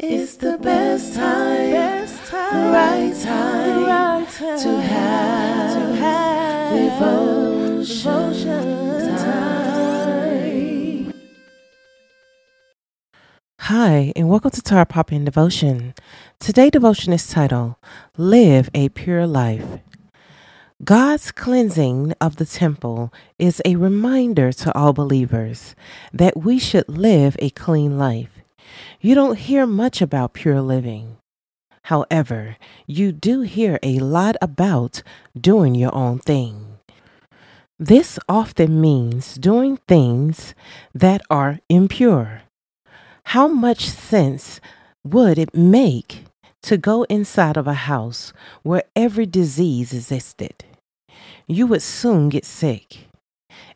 It's the best time, best time, right time, right time to have, to have devotion, devotion time. Hi, and welcome to Tar Pop in Devotion. Today devotion is titled Live a Pure Life. God's cleansing of the temple is a reminder to all believers that we should live a clean life. You don't hear much about pure living. However, you do hear a lot about doing your own thing. This often means doing things that are impure. How much sense would it make to go inside of a house where every disease existed? You would soon get sick.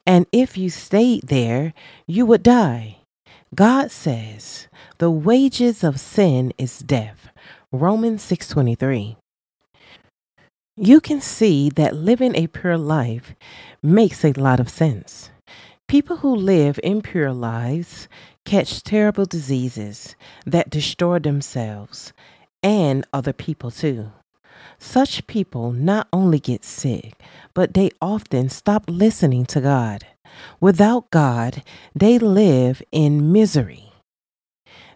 And if you stayed there, you would die. God says, "The wages of sin is death." Romans 6:23. You can see that living a pure life makes a lot of sense. People who live impure lives catch terrible diseases that destroy themselves and other people too. Such people not only get sick, but they often stop listening to God. Without God, they live in misery.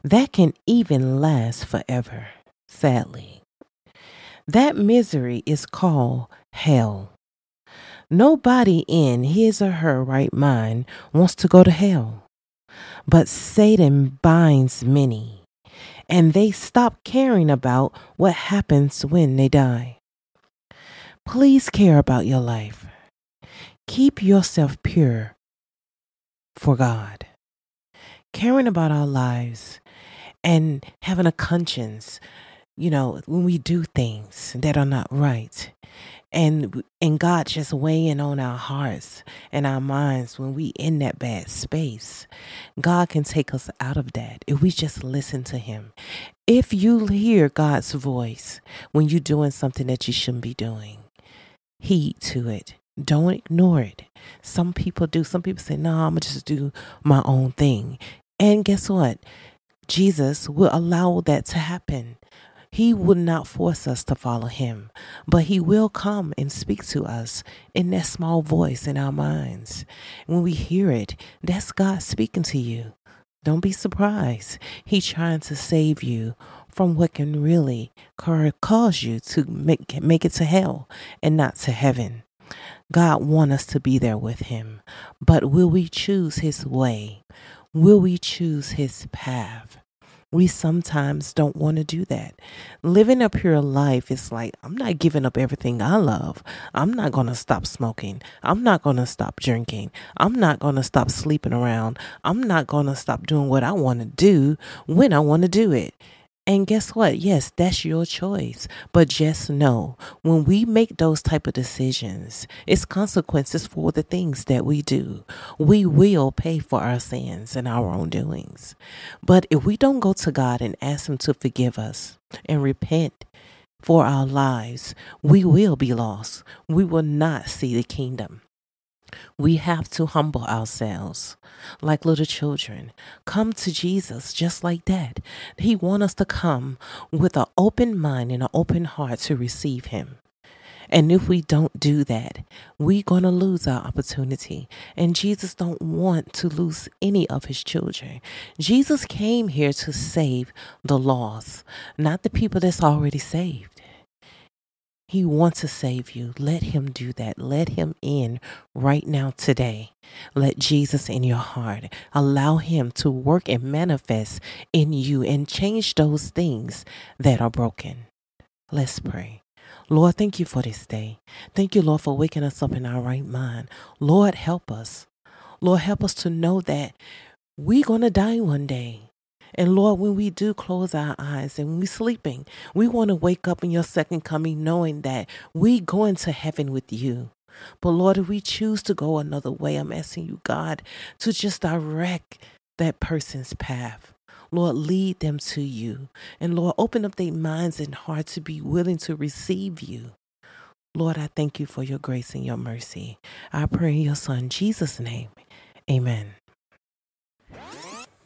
That can even last forever, sadly. That misery is called hell. Nobody in his or her right mind wants to go to hell. But Satan binds many, and they stop caring about what happens when they die. Please care about your life. Keep yourself pure for God. Caring about our lives and having a conscience, you know, when we do things that are not right. And and God just weighing on our hearts and our minds when we in that bad space. God can take us out of that if we just listen to him. If you hear God's voice when you're doing something that you shouldn't be doing, heed to it. Don't ignore it. Some people do. Some people say, no, I'm going to just do my own thing. And guess what? Jesus will allow that to happen. He will not force us to follow him, but he will come and speak to us in that small voice in our minds. When we hear it, that's God speaking to you. Don't be surprised. He's trying to save you from what can really cause you to make, make it to hell and not to heaven. God want us to be there with him, but will we choose his way? Will we choose his path? We sometimes don't want to do that. Living a pure life is like, I'm not giving up everything I love. I'm not going to stop smoking. I'm not going to stop drinking. I'm not going to stop sleeping around. I'm not going to stop doing what I want to do when I want to do it. And guess what? Yes, that's your choice. But just know when we make those type of decisions, it's consequences for the things that we do. We will pay for our sins and our own doings. But if we don't go to God and ask Him to forgive us and repent for our lives, we will be lost. We will not see the kingdom. We have to humble ourselves like little children. Come to Jesus just like that. He wants us to come with an open mind and an open heart to receive Him. And if we don't do that, we're going to lose our opportunity. And Jesus don't want to lose any of his children. Jesus came here to save the lost, not the people that's already saved. He wants to save you. Let Him do that. Let Him in right now, today. Let Jesus in your heart. Allow Him to work and manifest in you and change those things that are broken. Let's pray. Lord, thank you for this day. Thank you, Lord, for waking us up in our right mind. Lord, help us. Lord, help us to know that we're going to die one day. And Lord, when we do close our eyes and we're sleeping, we want to wake up in your second coming knowing that we go into heaven with you. But Lord, if we choose to go another way, I'm asking you, God, to just direct that person's path. Lord, lead them to you. And Lord, open up their minds and hearts to be willing to receive you. Lord, I thank you for your grace and your mercy. I pray in your son Jesus' name. Amen.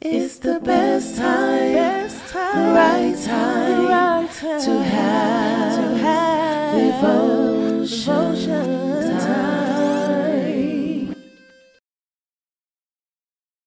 It's the best time, best time, right time, right time to have, to have devotion, devotion time.